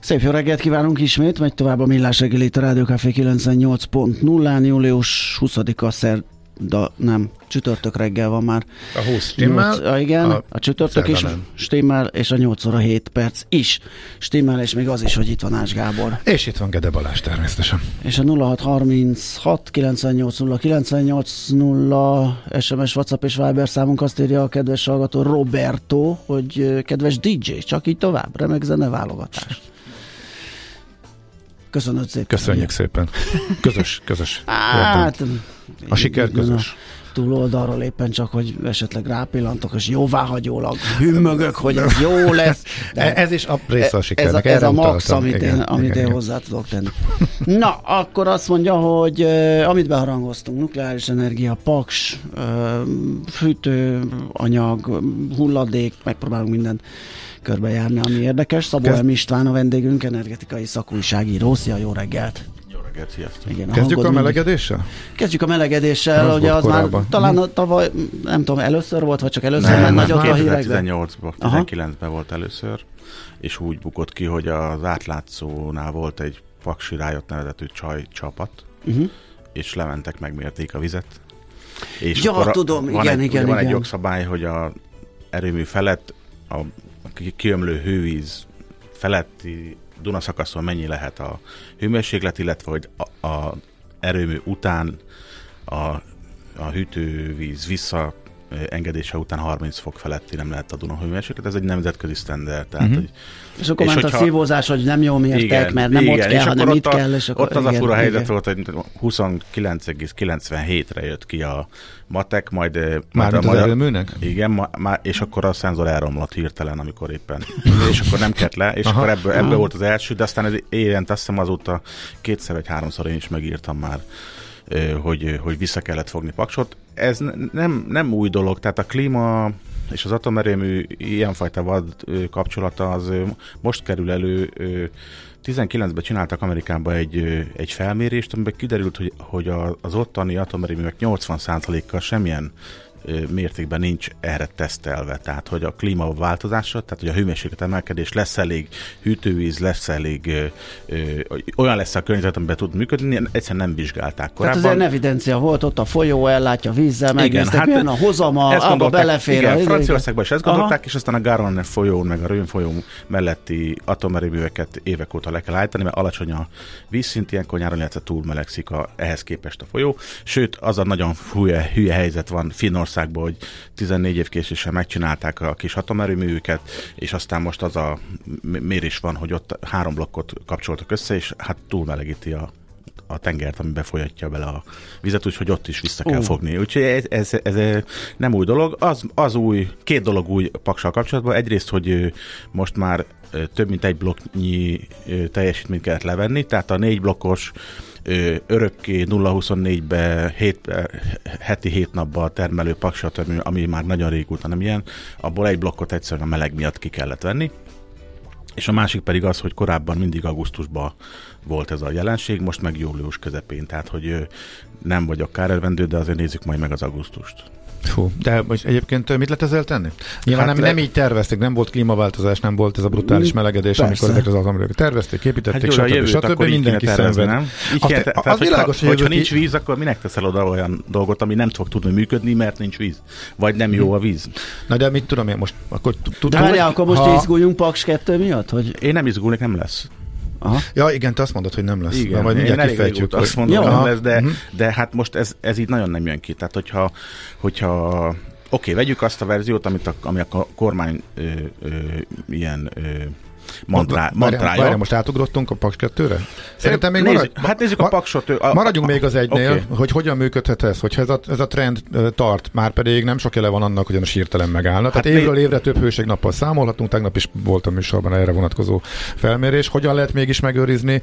Szép jó reggelt kívánunk ismét, megy tovább a Millás reggel itt a Rádió Café 98.0-án, július 20-a szer de nem, csütörtök reggel van már. A 20 stimmel. 8, a, igen, a, a csütörtök is nem. stimmel, és a 8 óra 7 perc is stimmel, és még az is, hogy itt van Ás Gábor. És itt van Gede Balázs természetesen. És a 0636 98 0 98 0 SMS, WhatsApp és Viber számunk azt írja a kedves hallgató Roberto, hogy kedves DJ, csak így tovább, remek zene válogatás. Köszönöm szépen. Köszönjük szépen. Közös, közös. Hát, a siker közös. túloldalról éppen csak, hogy esetleg rápillantok, és jóváhagyólag hümmögök, hogy ez jó lesz. De ez is a része a sikernek. Ez a, ez a max, amit, igen, én, amit igen, én hozzá tudok tenni. Na, akkor azt mondja, hogy amit beharangoztunk, nukleáris energia, paks, uh, fűtőanyag, hulladék, megpróbálunk mindent körbejárni, ami érdekes. Szabó Kezd... István a vendégünk, energetikai szakújságíró. Szia, jó reggelt! Jó reggelt, sziasztok! Igen, a Kezdjük a melegedéssel? Mindig... Kezdjük a melegedéssel, ugye az korábban. már talán a tavaly, nem tudom, először volt, vagy csak először nem, ment nagyot a hírekben? 2018-ban, 19-ben volt először, és úgy bukott ki, hogy az átlátszónál volt egy Paksi Rájot nevezetű csaj csapat, uh-huh. és lementek, megmérték a vizet. És ja, tudom, van igen, egy, igen, Van igen. egy jogszabály, hogy a erőmű felett a kiömlő hővíz feletti Dunaszakaszon mennyi lehet a hőmérséklet, illetve hogy a, a erőmű után a, a hűtővíz vissza engedése után 30 fok feletti nem lehet a Duna hőmérséklet, ez egy nemzetközi standard. Tehát, uh-huh. hogy, és akkor és ment hogyha, a szívózás, hogy nem jól mértek, igen, mert nem igen, ott kell, hanem itt a, kell. És akkor, ott az igen, a fura igen. helyzet volt, hogy 29,97-re jött ki a matek, majd... Már a magyar, erőműnek? Igen, ma, má, és akkor a szenzor elromlott hirtelen, amikor éppen. és akkor nem kett le, és Aha. akkor ebből, ebből volt az első, de aztán ez évent azt hiszem azóta kétszer vagy háromszor én is megírtam már hogy, hogy vissza kellett fogni paksot. Ez nem, nem új dolog, tehát a klíma és az atomerőmű ilyenfajta vad kapcsolata az most kerül elő 19-ben csináltak Amerikában egy, egy felmérést, amiben kiderült, hogy, hogy az ottani atomerőművek 80%-kal semmilyen mértékben nincs erre tesztelve. Tehát, hogy a klímaváltozásra, tehát, hogy a hőmérséklet emelkedés lesz elég hűtővíz, lesz elég ö, olyan lesz a környezet, amiben tud működni, egyszerűen nem vizsgálták korábban. Tehát ez evidencia volt, ott a folyó ellátja vízzel, megnézték, hát, milyen a hozama, abba belefér. Igen, Franciaországban is ezt gondolták, Aha. és aztán a Garonne folyó, meg a Rhön folyó melletti atomerőműveket évek óta le kell állítani, mert alacsony a vízszint, ilyenkor nyáron, illetve túl melegszik a, ehhez képest a folyó. Sőt, az a nagyon hülye, hülye helyzet van Finnország Németországban, hogy 14 év késéssel megcsinálták a kis atomerőművüket, és aztán most az a mérés van, hogy ott három blokkot kapcsoltak össze, és hát túlmelegíti a a tengert, ami befolyatja bele a vizet, úgyhogy ott is vissza kell uh. fogni. Úgyhogy ez, ez, ez nem új dolog. Az, az új, két dolog új paksal kapcsolatban. Egyrészt, hogy most már több mint egy blokknyi teljesítményt kellett levenni, tehát a négy blokkos örökké 0-24-be hét, heti hét napban termelő paksat, ami már nagyon régóta nem ilyen, abból egy blokkot egyszerűen a meleg miatt ki kellett venni. És a másik pedig az, hogy korábban mindig augusztusban volt ez a jelenség, most meg július közepén, tehát hogy nem vagyok kárelvendő, de azért nézzük majd meg az augusztust. Fú, de most egyébként mit lehet ezzel tenni? Nyilván hát nem, le... nem így tervezték, nem volt klímaváltozás, nem volt ez a brutális melegedés, Persze. amikor ezek az atomerők tervezték, építették, hát stb. stb. stb. Mindenki szenved. Nem? Így Azt, kell, tehát, az hogyha, világos, hogy hogyha nincs víz, akkor minek teszel oda olyan dolgot, ami nem fog tudni működni, mert nincs víz? Vagy nem jó a víz? Na de mit tudom én most? Akkor tudom, de akkor most ha... izguljunk Paks 2 miatt? Hogy... Én nem izgulnék, nem lesz. Aha. Ja, igen, te azt mondod, hogy nem lesz. Igen, majd mindjárt kifejtjük. Azt mondom, hogy nem lesz, de, uh-huh. de hát most ez, ez így nagyon nem jön ki. Tehát, hogyha, hogyha Oké, okay, vegyük azt a verziót, amit a, ami a kormány ö, ö, ilyen ö, mantrá, mantrája. Várj, most átugrottunk a Paks 2-re? Szerintem még Nézz, marad, hát nézzük a Paksot. A, maradjunk a, még az egynél, okay. hogy hogyan működhet ez, hogyha ez a, ez a trend tart, már pedig nem sok ele van annak, hogy most hirtelen megállna. Hát Tehát évről még... évre több hőségnappal számolhatunk, tegnap is volt a műsorban erre vonatkozó felmérés. Hogyan lehet mégis megőrizni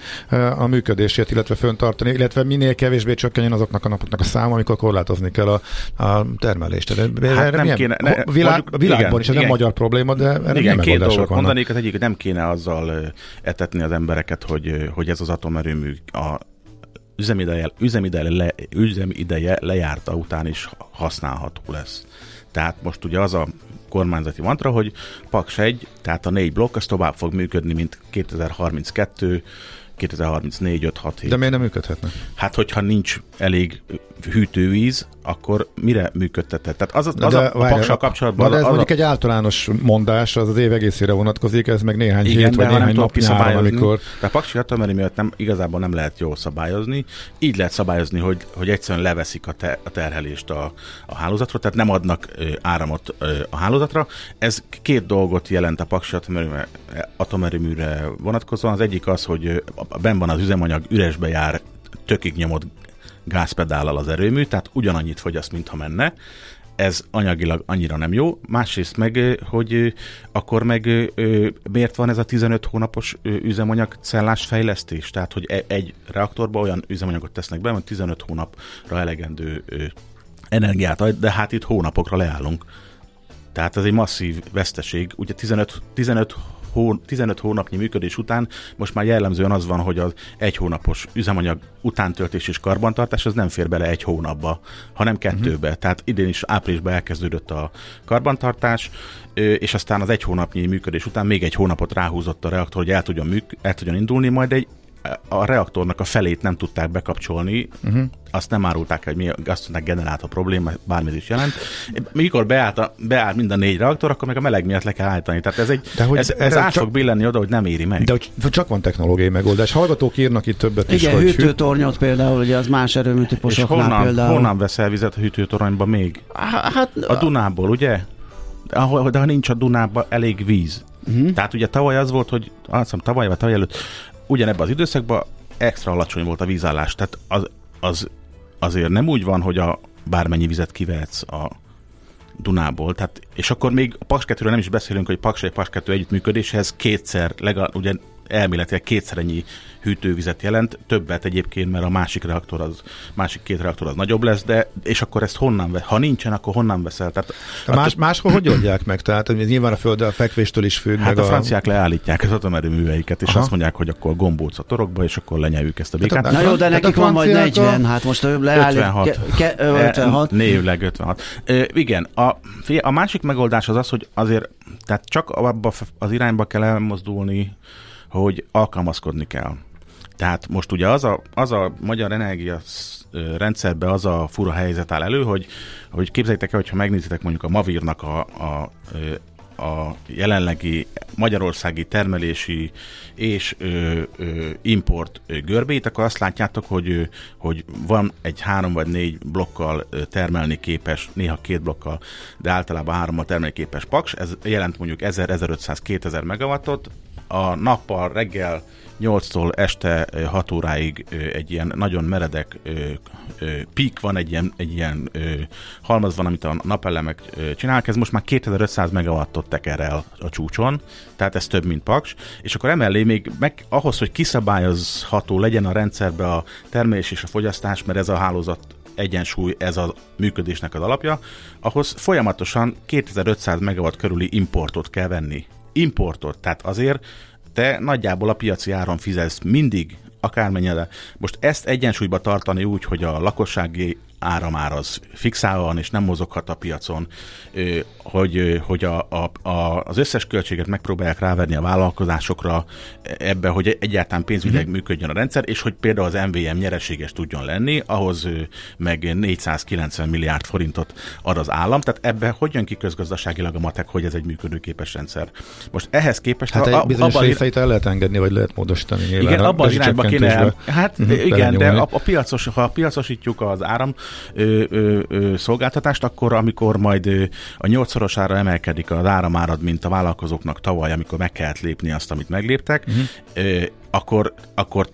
a működését, illetve föntartani, illetve minél kevésbé csökkenjen azoknak a napoknak a száma, amikor korlátozni kell a, a termelést. De hát erre nem milyen, kéne, ne, világ, mondjuk, világban igen, is ez igen, nem magyar probléma, de erre igen, két dolgot mondanék, az egyik nem kéne azzal etetni az embereket, hogy, hogy ez az atomerőmű a üzemideje, üzemideje, le, üzemideje lejárta után is használható lesz. Tehát most ugye az a kormányzati mantra, hogy Paks 1, tehát a négy blokk, az tovább fog működni, mint 2032, 2034, 5, 6, 7. De miért nem működhetne? Hát, hogyha nincs elég hűtővíz, akkor mire működtetett? Tehát az, az, az a, a paksal kapcsolatban... De ez az mondjuk a... egy általános mondás, az az év egészére vonatkozik, ez meg néhány Igen, hét vagy néhány nap nyáron, amikor... Tehát paksi atomeri miatt nem, igazából nem lehet jól szabályozni. Így lehet szabályozni, hogy, hogy egyszerűen leveszik a, te, a terhelést a, a hálózatról, tehát nem adnak ö, áramot ö, a hálózatra. Ez két dolgot jelent a paksi atomerőműre vonatkozóan. Az egyik az, hogy ben van az üzemanyag, üresbe jár, tökig nyomott gázpedállal az erőmű, tehát ugyanannyit fogyaszt, mintha menne. Ez anyagilag annyira nem jó. Másrészt meg, hogy akkor meg miért van ez a 15 hónapos üzemanyag cellás fejlesztés? Tehát, hogy e, egy reaktorba olyan üzemanyagot tesznek be, hogy 15 hónapra elegendő energiát ad, de hát itt hónapokra leállunk. Tehát ez egy masszív veszteség. Ugye 15, 15 hó, 15 hónapnyi működés után most már jellemzően az van, hogy az egy hónapos üzemanyag utántöltés és karbantartás az nem fér bele egy hónapba, hanem kettőbe. Uh-huh. Tehát idén is áprilisban elkezdődött a karbantartás, és aztán az egy hónapnyi működés után még egy hónapot ráhúzott a reaktor, hogy el tudjon, műk, el tudjon indulni, majd egy a reaktornak a felét nem tudták bekapcsolni, uh-huh. azt nem árulták, hogy mi azt mondták, generátor probléma, bármit is jelent. Mikor beállt, a, beállt mind a négy reaktor, akkor meg a meleg miatt le kell állítani. Tehát ez, egy, de hogy ez, ez át csak, fog billenni oda, hogy nem éri meg. De hogy csak van technológiai megoldás. Hallgatók írnak itt többet Igen, is. Igen, hűtőtornyot például, ugye az más erőműtípusoknál honnan, például. honnan veszel vizet a hűtőtoronyba még? Hát, a Dunából, ugye? Ahol, de ha nincs a Dunában elég víz. Uh-huh. Tehát ugye tavaly az volt, hogy azt hiszem tavaly vagy tavaly előtt ugyanebben az időszakban extra alacsony volt a vízállás. Tehát az, az azért nem úgy van, hogy a bármennyi vizet kivehetsz a Dunából. Tehát, és akkor még a Paks 2 nem is beszélünk, hogy Paks 1 Paks 2 együttműködéshez kétszer, legalább, ugye elméletileg kétszer ennyi hűtővizet jelent, többet egyébként, mert a másik reaktor az, másik két reaktor az nagyobb lesz, de és akkor ezt honnan ve, ha nincsen, akkor honnan veszel? Tehát, más, t- máshol hogy oldják meg? Tehát hogy nyilván a föld a fekvéstől is függ. Hát meg a, a franciák leállítják az atomerőműveiket, és Aha. azt mondják, hogy akkor gombóc a torokba, és akkor lenyeljük ezt a békát. Na jó, de nekik van majd 40, hát most leállít. 56. Ke, ke, 56. Névleg 56. E, igen, a, a másik megoldás az az, hogy azért tehát csak abba az irányba kell elmozdulni, hogy alkalmazkodni kell. Tehát most ugye az a, az a magyar energia rendszerben az a fura helyzet áll elő, hogy, hogy képzeljétek el, hogyha megnézitek mondjuk a Mavirnak a, a, a jelenlegi magyarországi termelési és ö, ö, import görbét, akkor azt látjátok, hogy, hogy van egy három vagy négy blokkal termelni képes, néha két blokkal, de általában hárommal termelni képes paks. Ez jelent mondjuk 1000-1500-2000 megawattot, a nappal reggel 8-tól este 6 óráig egy ilyen nagyon meredek pík van, egy ilyen, egy ilyen halmaz van, amit a napelemek csinálnak, ez most már 2500 megawattot teker el a csúcson, tehát ez több, mint paks, és akkor emellé még meg, ahhoz, hogy kiszabályozható legyen a rendszerbe a termelés és a fogyasztás, mert ez a hálózat egyensúly, ez a működésnek az alapja, ahhoz folyamatosan 2500 megawatt körüli importot kell venni importot. Tehát azért te nagyjából a piaci áron fizetsz mindig akármennyire. Most ezt egyensúlyba tartani úgy, hogy a lakossági áramár az fixálva van, és nem mozoghat a piacon, hogy, hogy a, a, a, az összes költséget megpróbálják ráverni a vállalkozásokra ebbe, hogy egyáltalán pénzügyileg uh-huh. működjön a rendszer, és hogy például az MVM nyereséges tudjon lenni, ahhoz meg 490 milliárd forintot ad az állam, tehát ebbe hogy jön ki közgazdaságilag a matek, hogy ez egy működőképes rendszer. Most ehhez képest... Hát egy bizonyos abban részeit el lehet engedni, vagy lehet módosítani. Nyilván, igen, abban az irányba kéne Hát uh-huh, igen, de a, a piacos, ha piacosítjuk az áram ö, ö, ö, szolgáltatást, akkor amikor majd ö, a nyolcszorosára emelkedik az áramárad, mint a vállalkozóknak tavaly, amikor meg kellett lépni azt, amit megléptek, uh-huh. ö, akkor, akkor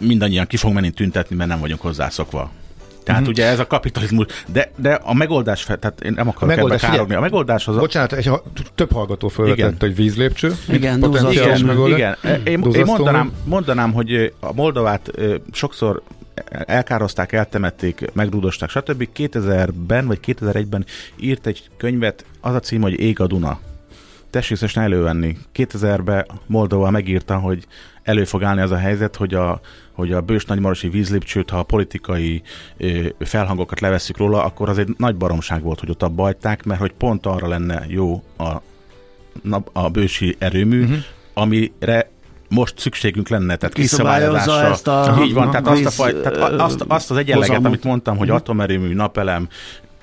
mindannyian ki fogunk menni tüntetni, mert nem vagyunk hozzászokva. Tehát mm. ugye ez a kapitalizmus, de, de a megoldás, fel, tehát én nem akarok megoldás, ebbe károgni, a megoldás az... Bocsánat, egy, több hallgató felvetett, hogy vízlépcső. Igen, potenciális megoldás. Igen, én, én mondanám, mondanám, hogy a Moldovát sokszor elkározták, eltemették, megrúdosták, stb. 2000-ben vagy 2001-ben írt egy könyvet, az a cím, hogy Ég a Duna. tessék elővenni. 2000-ben Moldova megírta, hogy elő fog állni az a helyzet, hogy a, hogy a bős nagymarosi vízlépcsőt, ha a politikai ö, felhangokat levesszük róla, akkor az egy nagy baromság volt, hogy ott abba hagyták, mert hogy pont arra lenne jó a, a bősi erőmű, uh-huh. amire most szükségünk lenne, tehát kiszabályozásra. Ezt a, így van, tehát, azt, a faj, tehát azt, azt az egyenleget, hozamot. amit mondtam, hogy mhm. atomerőmű, napelem,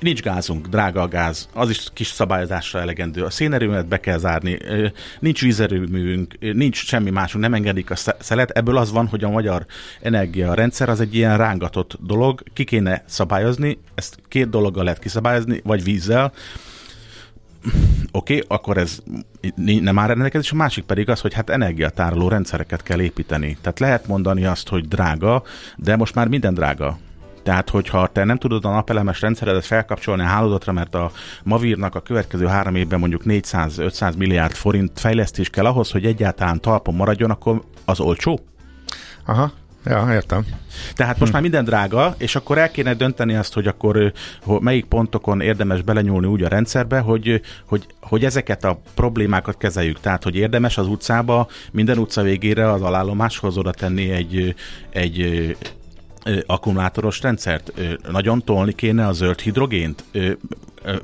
nincs gázunk, drága a gáz, az is kis szabályozásra elegendő. A szénerőmet be kell zárni, nincs vízerőműünk, nincs semmi másunk, nem engedik a szelet. Ebből az van, hogy a magyar energiarendszer az egy ilyen rángatott dolog, ki kéne szabályozni, ezt két dologgal lehet kiszabályozni, vagy vízzel, oké, okay, akkor ez nem áll rendelkezés, a másik pedig az, hogy hát energiatároló rendszereket kell építeni. Tehát lehet mondani azt, hogy drága, de most már minden drága. Tehát, hogyha te nem tudod a napelemes rendszeredet felkapcsolni a hálózatra, mert a Mavírnak a következő három évben mondjuk 400-500 milliárd forint fejlesztés kell ahhoz, hogy egyáltalán talpon maradjon, akkor az olcsó? Aha. Ja, értem. Tehát most hm. már minden drága, és akkor el kéne dönteni azt, hogy akkor hogy melyik pontokon érdemes belenyúlni úgy a rendszerbe, hogy, hogy, hogy ezeket a problémákat kezeljük. Tehát, hogy érdemes az utcába minden utca végére az alállomáshoz oda tenni egy, egy akkumulátoros rendszert. Nagyon tolni kéne a zöld hidrogént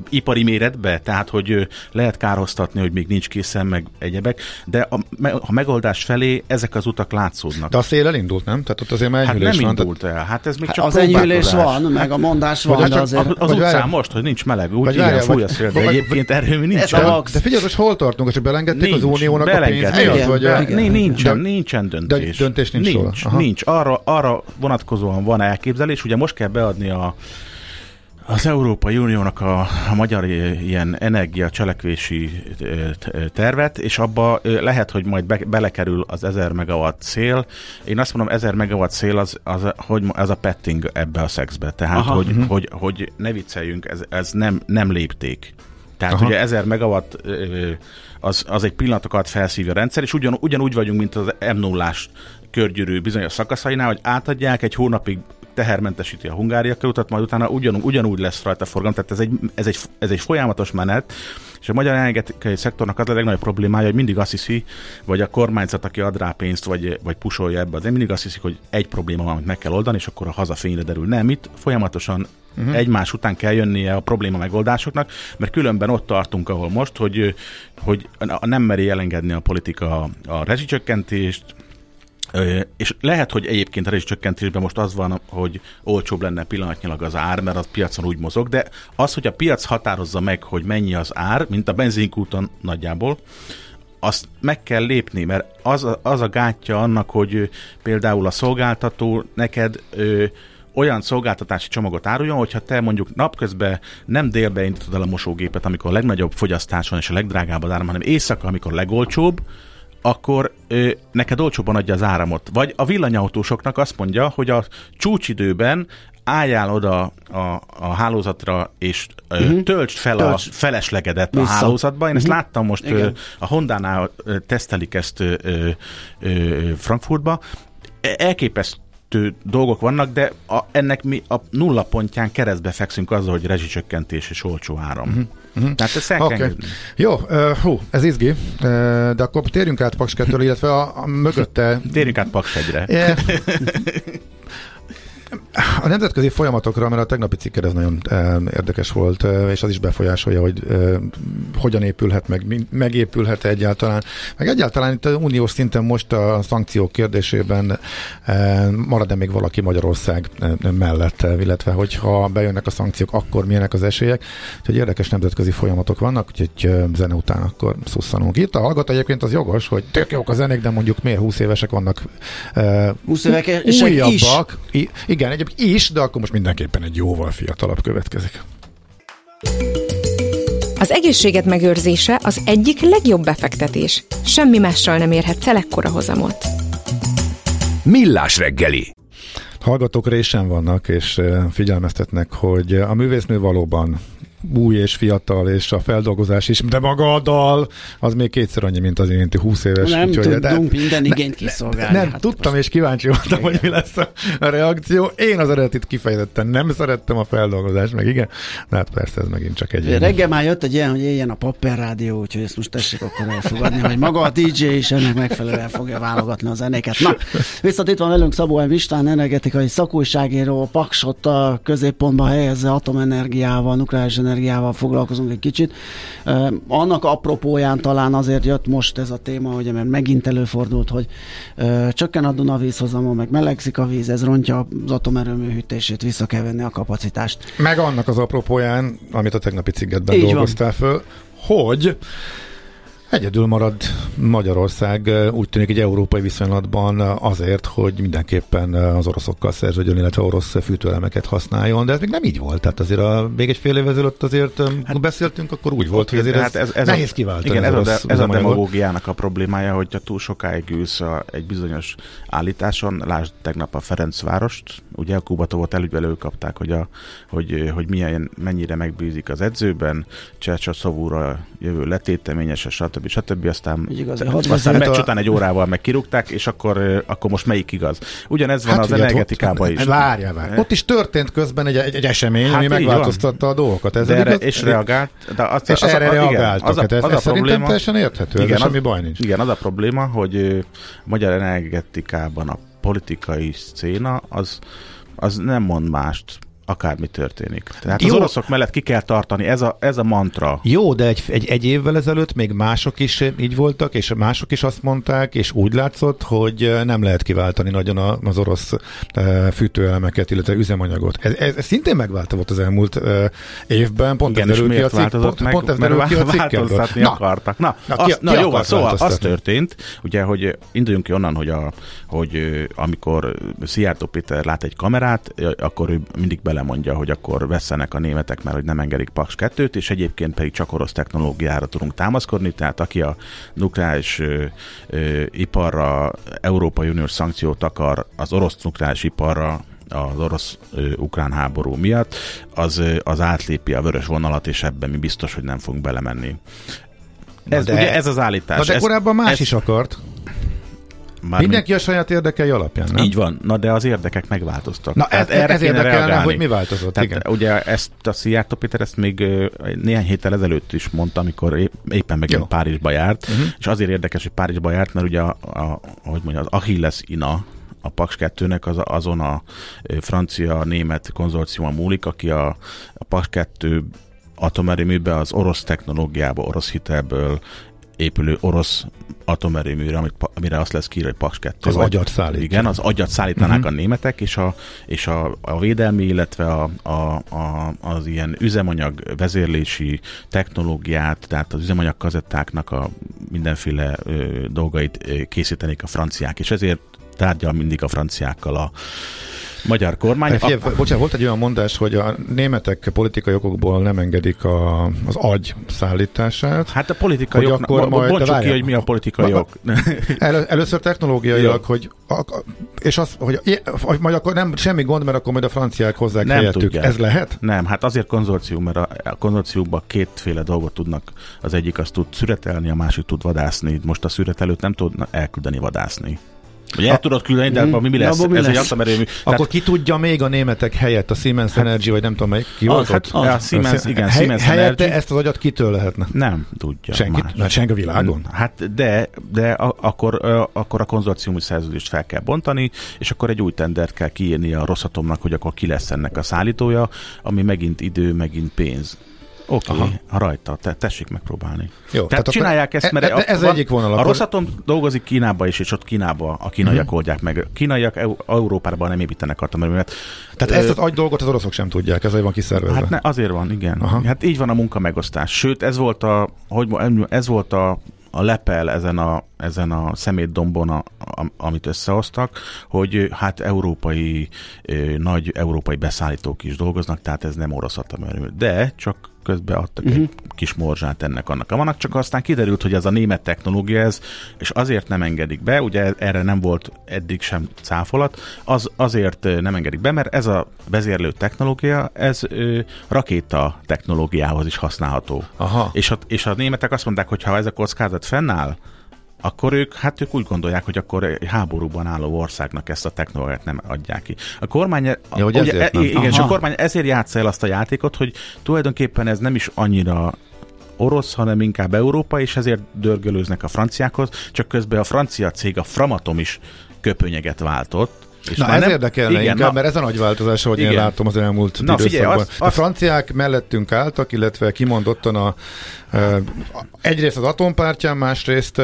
ipari méretbe, tehát hogy lehet kárhoztatni, hogy még nincs készen, meg egyebek, de a, a megoldás felé ezek az utak látszódnak. De a szél elindult, nem? Tehát ott azért már hát nem van, indult el. Hát ez még hát csak Az enyhülés van, meg hát, a mondás van, hát de azért... Az, az utcán most, hogy nincs meleg, úgy igen, fúj a szél, de egyébként erőmű nincs. De, de figyelj, most hol tartunk, hogy belengedték az uniónak a pénzt Vagy nincsen, nincsen döntés. Döntés nincs Nincs, nincs. Arra, arra vonatkozóan van elképzelés, ugye most kell beadni a az Európai Uniónak a, a magyar ilyen energia cselekvési tervet, és abba lehet, hogy majd be, belekerül az 1000 megawatt szél. Én azt mondom, 1000 megawatt szél az, az, hogy az a petting ebbe a szexbe. Tehát, Aha, hogy, uh-huh. hogy, hogy ne vicceljünk, ez, ez nem, nem lépték. Tehát Aha. ugye 1000 megawatt az, az egy pillanatokat felszívja a rendszer, és ugyan, ugyanúgy vagyunk, mint az m 0 körgyűrű bizonyos szakaszainál, hogy átadják, egy hónapig tehermentesíti a Hungária körútat, majd utána ugyan, ugyanúgy lesz rajta forgalom, tehát ez egy, ez, egy, ez egy folyamatos menet, és a magyar energetikai szektornak az a legnagyobb problémája, hogy mindig azt hiszi, vagy a kormányzat, aki ad rá pénzt, vagy, vagy pusolja ebbe, de mindig azt hiszik, hogy egy probléma van, amit meg kell oldani, és akkor a hazafényre derül. Nem, itt folyamatosan uh-huh. egymás után kell jönnie a probléma megoldásoknak, mert különben ott tartunk, ahol most, hogy, hogy nem meri elengedni a politika a rezsicsökkentést, és lehet, hogy egyébként a rezsicsökkentésben most az van, hogy olcsóbb lenne pillanatnyilag az ár, mert a piacon úgy mozog, de az, hogy a piac határozza meg, hogy mennyi az ár, mint a benzinkúton nagyjából, azt meg kell lépni, mert az a, az a gátja annak, hogy például a szolgáltató neked ö, olyan szolgáltatási csomagot áruljon, hogyha te mondjuk napközben nem délbe indítod el a mosógépet, amikor a legnagyobb fogyasztás és a legdrágább az áram, hanem éjszaka, amikor legolcsóbb, akkor ö, neked olcsóban adja az áramot. Vagy a villanyautósoknak azt mondja, hogy a csúcsidőben álljál oda a, a hálózatra, és uh-huh. töltsd fel Tölts. a feleslegedet Vissza. a hálózatba. Én uh-huh. ezt mhm. láttam most, ö, a Honda-nál tesztelik ezt ö, ö, Frankfurtba. E, elképesztő elképesztő dolgok vannak, de a, ennek mi a nulla pontján keresztbe fekszünk azzal, hogy rezsicsökkentés és olcsó áram. Uh-huh. Uh-huh. Tehát ezt el okay. Jó, uh, hú, ez izgi, uh, de akkor térjünk át Paks 2 illetve a, a mögötte... Térjünk át Paks 1-re. A nemzetközi folyamatokra, mert a tegnapi cikked ez nagyon e, érdekes volt, e, és az is befolyásolja, hogy e, hogyan épülhet meg, megépülhet egyáltalán. Meg egyáltalán itt a uniós szinten most a szankciók kérdésében marad-e még valaki Magyarország mellett, illetve hogyha bejönnek a szankciók, akkor milyenek az esélyek. Úgyhogy érdekes nemzetközi folyamatok vannak, úgyhogy zene után akkor szusszanunk. Itt a hallgató egyébként az jogos, hogy tök jók a zenék, de mondjuk miért 20 évesek vannak e, 20 évek újabbak. Is. Igen, egyébként is, de akkor most mindenképpen egy jóval fiatalabb következik. Az egészséget megőrzése az egyik legjobb befektetés. Semmi mással nem érhet el ekkora hozamot. Millás reggeli. Hallgatók résen vannak, és figyelmeztetnek, hogy a művésznő valóban új és fiatal, és a feldolgozás is, de maga a dal, az még kétszer annyi, mint az én 20 éves. Nem úgyhogy, tudunk de, minden igényt kiszolgálni. Nem, hát tudtam, most. és kíváncsi voltam, igen. hogy mi lesz a, a reakció. Én az eredetit kifejezetten nem szerettem a feldolgozást, meg igen, de hát persze ez megint csak egy. Reggel már jött egy ilyen, hogy éljen a Papper Rádió, úgyhogy ezt most tessék akkor elfogadni, hogy maga a DJ is ennek megfelelően fogja válogatni a zenéket. Na, viszont itt van velünk Szabó M. István, energetikai szakújságíró, Paksot a középpontba helyezze atomenergiával, nukleáris energiával foglalkozunk egy kicsit. Annak apropóján talán azért jött most ez a téma, hogy mert megint előfordult, hogy csökken a Duna vízhozama, meg melegszik a víz, ez rontja az atomerőmű hűtését, vissza kell venni a kapacitást. Meg annak az apropóján, amit a tegnapi cikkedben Így dolgoztál van. föl, hogy Egyedül marad Magyarország úgy tűnik egy európai viszonylatban azért, hogy mindenképpen az oroszokkal szerződjön, illetve orosz fűtőelemeket használjon, de ez még nem így volt. Tehát azért a, még egy fél év ezelőtt azért hát, beszéltünk, akkor úgy volt, hogy azért hát ez, ez nehéz kiváltani. Igen, ez, a, ez, a demagógiának a problémája, hogy ha túl sokáig ülsz a, egy bizonyos állításon, lásd tegnap a Ferencvárost, ugye a Kubatovot elügyvelő kapták, hogy, a, hogy, hogy milyen, mennyire megbízik az edzőben, Csercsa Szavúra jövő letéteményes, stb stb. stb. Aztán, igaz, aztán meccs a... után egy órával meg kirúgták, és akkor, akkor most melyik igaz? Ugyanez van hát az energetikában is. Várjál, várjál. Ott is történt közben egy, egy, egy esemény, hát ami megváltoztatta van. a dolgokat. Ez erre, igaz? és reagált. De az, és az, erre az, reagáltak. Igen, az a, az, az a szerintem probléma, teljesen érthető, igen, ez semmi baj nincs. Igen, az a probléma, hogy a magyar energetikában a politikai széna az, az nem mond mást, akármi történik. Tehát Jó. az oroszok mellett ki kell tartani, ez a, ez a mantra. Jó, de egy, egy, egy évvel ezelőtt még mások is így voltak, és mások is azt mondták, és úgy látszott, hogy nem lehet kiváltani nagyon az orosz fűtőelemeket, illetve üzemanyagot. Ez, ez, ez szintén megváltozott az elmúlt évben, pont Igen, ez derül ki a cikk, pont, meg, pont ez derül ki a Változtatni na, akartak. Na, na, ki, azt, na jó, szóval az történt, ugye, hogy induljunk ki onnan, hogy, a, hogy amikor Szijjártó Péter lát egy kamerát, akkor ő mindig bele mondja, hogy akkor vesszenek a németek, mert hogy nem engedik Paks 2-t, és egyébként pedig csak orosz technológiára tudunk támaszkodni, tehát aki a nukleáris ö, ö, iparra Európai Uniós szankciót akar, az orosz nukleáris iparra az orosz-ukrán háború miatt, az, az átlépi a vörös vonalat, és ebben mi biztos, hogy nem fogunk belemenni. Ez, de, ugye ez az állítás. Na de ez, korábban más ez, is akart. Már Mindenki a saját érdekei alapján, nem? Így van, na de az érdekek megváltoztak. Na ez, erre ez érdekelne, reagálni. hogy mi változott. Tehát igen. ugye ezt a Szijjártó Péter ezt még néhány héttel ezelőtt is mondta, amikor épp, éppen megint Párizsba járt, uh-huh. és azért érdekes, hogy Párizsba járt, mert ugye a, a, hogy mondja, az Achilles ina, a Paks 2-nek az, azon a francia-német konzorciumon múlik, aki a, a Paks 2 atomerőműbe az orosz technológiába, orosz hitelből épülő orosz atomerőműre, amit, amire azt lesz kírva, hogy Paks 2. Az vagy, agyat szállít. Igen, az agyat szállítanák uh-huh. a németek, és a, és a, a védelmi, illetve a, a, a, az ilyen üzemanyag vezérlési technológiát, tehát az üzemanyag kazettáknak a mindenféle ö, dolgait készítenék a franciák, és ezért tárgyal mindig a franciákkal a magyar kormány. Hát, figyelj, a... bocsánat, volt egy olyan mondás, hogy a németek politikai okokból nem engedik a, az agy szállítását. Hát a politikai ok, akkor majd, bontsuk ki, hogy mi a politikai ok. El, először technológiailag, hogy a, és az, hogy, hogy majd akkor nem semmi gond, mert akkor majd a franciák hozzák nem helyettük. Tudják. Ez lehet? Nem, hát azért konzorcium, mert a, a konzorciumban kétféle dolgot tudnak. Az egyik azt tud szüretelni, a másik tud vadászni. Most a szüretelőt nem tudna elküldeni vadászni. Vagy el tudod küldeni, de abban mi lesz? mi Ez lesz? egy atomerőmű. Akkor Tehát... ki tudja még a németek helyett a Siemens hát, Energy, vagy nem tudom melyik, ki volt hát, ott? A Siemens, igen, hely, Siemens helyette Energy. ezt az agyat kitől lehetne? Nem tudja. Senki, más. senki a világon? Hát de, de a, akkor, akkor a konzorciumi szerződést fel kell bontani, és akkor egy új tendert kell kiírni a Rosszatomnak, hogy akkor ki lesz ennek a szállítója, ami megint idő, megint pénz. Oké, okay, rajta, te, tessék megpróbálni. Jó, tehát, tehát csinálják ezt, mert e, ez van, egyik vonal. A Rosszatom dolgozik Kínába is, és ott Kínába a kínaiak uh-huh. oldják meg. Kínaiak Európában nem építenek atomerőmet. Tehát ezt az agy dolgot az oroszok sem tudják, ez van kiszervezve. Hát ne, azért van, igen. Aha. Hát így van a munka megosztás. Sőt, ez volt a, hogy ez volt a a lepel ezen a, ezen a szemétdombon, a, a, amit összehoztak, hogy hát európai, nagy európai beszállítók is dolgoznak, tehát ez nem orosz atomerőmű. De csak közben adtak uh-huh. egy kis morzsát ennek annak. Vannak csak aztán kiderült, hogy ez a német technológia ez, és azért nem engedik be, ugye erre nem volt eddig sem cáfolat, az azért nem engedik be, mert ez a vezérlő technológia, ez ö, rakéta technológiához is használható. Aha. És, a, és a németek azt mondták, hogy ha ez a kockázat fennáll, akkor ők, hát ők úgy gondolják, hogy akkor egy háborúban álló országnak ezt a technológiát nem adják ki. A kormány, ja, hogy ugye, e, igen, és a kormány ezért játsza el azt a játékot, hogy tulajdonképpen ez nem is annyira orosz, hanem inkább Európa, és ezért dörgölőznek a franciákhoz, csak közben a francia cég, a Framatom is köpönyeget váltott, és na ez nem... érdekelne igen, inkább, na, mert ez a nagy változás, ahogy igen. én látom az elmúlt na, időszakban. Figyelj, azt, azt... A franciák mellettünk álltak, illetve kimondottan a, e, egyrészt az atompártyán, másrészt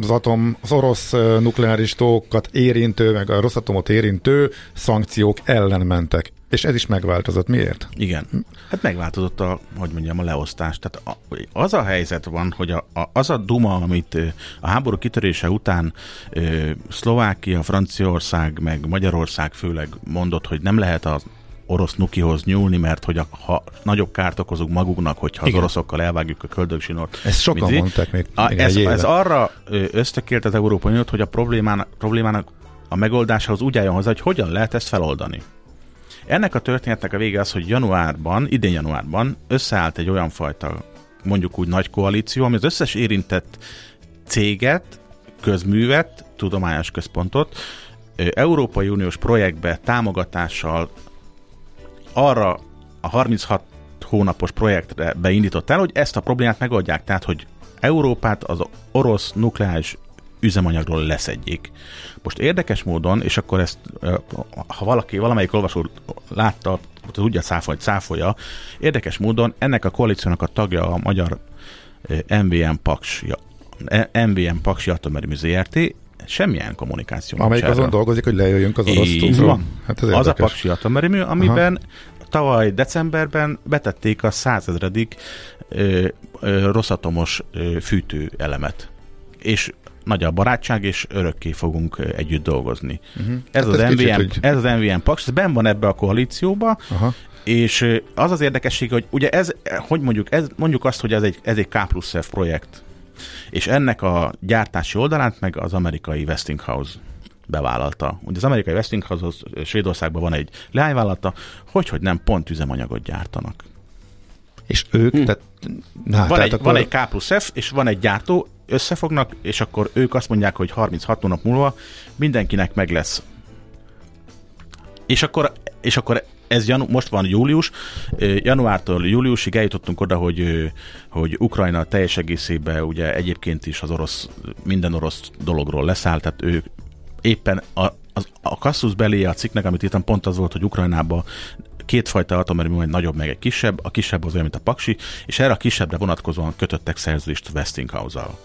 az, atom, az orosz nukleáris tókat érintő, meg a rossz atomot érintő szankciók ellen mentek. És ez is megváltozott. Miért? Igen. Hát megváltozott a, hogy mondjam, a leosztás. Tehát az a helyzet van, hogy a, a, az a duma, amit a háború kitörése után ö, Szlovákia, Franciaország, meg Magyarország főleg mondott, hogy nem lehet az orosz nukihoz nyúlni, mert hogy a, ha nagyobb kárt okozunk maguknak, hogyha Igen. az oroszokkal elvágjuk a köldögsinort. Ezt sokan mit, mondták még. A, ez, ez arra ösztökélt az Európai Uniót, hogy a problémának, problémának a megoldásához úgy álljon hozzá, hogy hogyan lehet ezt feloldani. Ennek a történetnek a vége az, hogy januárban, idén januárban összeállt egy olyan fajta, mondjuk úgy nagy koalíció, ami az összes érintett céget, közművet, tudományos központot, Európai Uniós projektbe támogatással arra a 36 hónapos projektre beindított el, hogy ezt a problémát megoldják. Tehát, hogy Európát az orosz nukleáris üzemanyagról leszedjék. Most érdekes módon, és akkor ezt, ha valaki, valamelyik olvasó látta, tudja cáfolni, cáfolja, érdekes módon ennek a koalíciónak a tagja a magyar MVM Paks, MVM Paksi Atomerőmű ZRT, semmilyen kommunikáció Amelyik azon erről. dolgozik, hogy lejöjjünk az orosz tudról. Hát ez az a Paksi Atomerőmű, amiben Aha. tavaly decemberben betették a százezredik rosszatomos fűtő elemet. És nagy a barátság, és örökké fogunk együtt dolgozni. Uh-huh. Ez, hát az ez, MVM, kicsit, ez az MVM Paks, ez ben van ebbe a koalícióba, Aha. és az az érdekesség, hogy ugye ez, hogy mondjuk, ez, mondjuk azt, hogy ez egy, ez egy K plusz F projekt, és ennek a gyártási oldalát meg az amerikai Westinghouse bevállalta. Ugye az amerikai Westinghouse Svédországban van egy leányvállalata, hogy, hogy nem pont üzemanyagot gyártanak. És ők, hm. tehát... Na, van, tehát egy, akkor... van egy K plusz F, és van egy gyártó, összefognak, és akkor ők azt mondják, hogy 36 hónap múlva mindenkinek meg lesz. És akkor, és akkor ez janu- most van július, januártól júliusig eljutottunk oda, hogy, hogy Ukrajna teljes egészében ugye egyébként is az orosz, minden orosz dologról leszáll, tehát ő éppen a, a, kasszus belé a cikknek, amit írtam, pont az volt, hogy Ukrajnában kétfajta atomerőmű, egy nagyobb, meg egy kisebb. A kisebb az olyan, mint a paksi, és erre a kisebbre vonatkozóan kötöttek szerződést Westinghouse-al.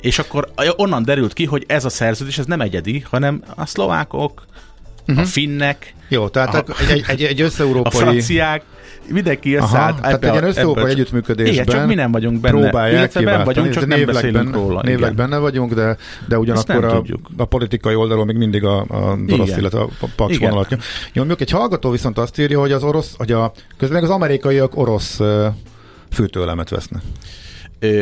És akkor onnan derült ki, hogy ez a szerződés ez nem egyedi, hanem a szlovákok, uh-huh. a finnek, jó, tehát a, egy, egy, egy összeurópai... A franciák, mindenki összeállt Aha, Tehát egy ilyen összeurópai együttműködésben Igen, csak mi nem vagyunk benne. Próbálják Illetve vagyunk, csak nem beszélünk benne, róla. Névleg igen. benne vagyunk, de, de ugyanakkor a, a, politikai oldalról még mindig a, a orosz, illetve a paks vonalat. Jó, mondjuk egy hallgató viszont azt írja, hogy az orosz, hogy a, közben az amerikaiak orosz fűtőelemet vesznek.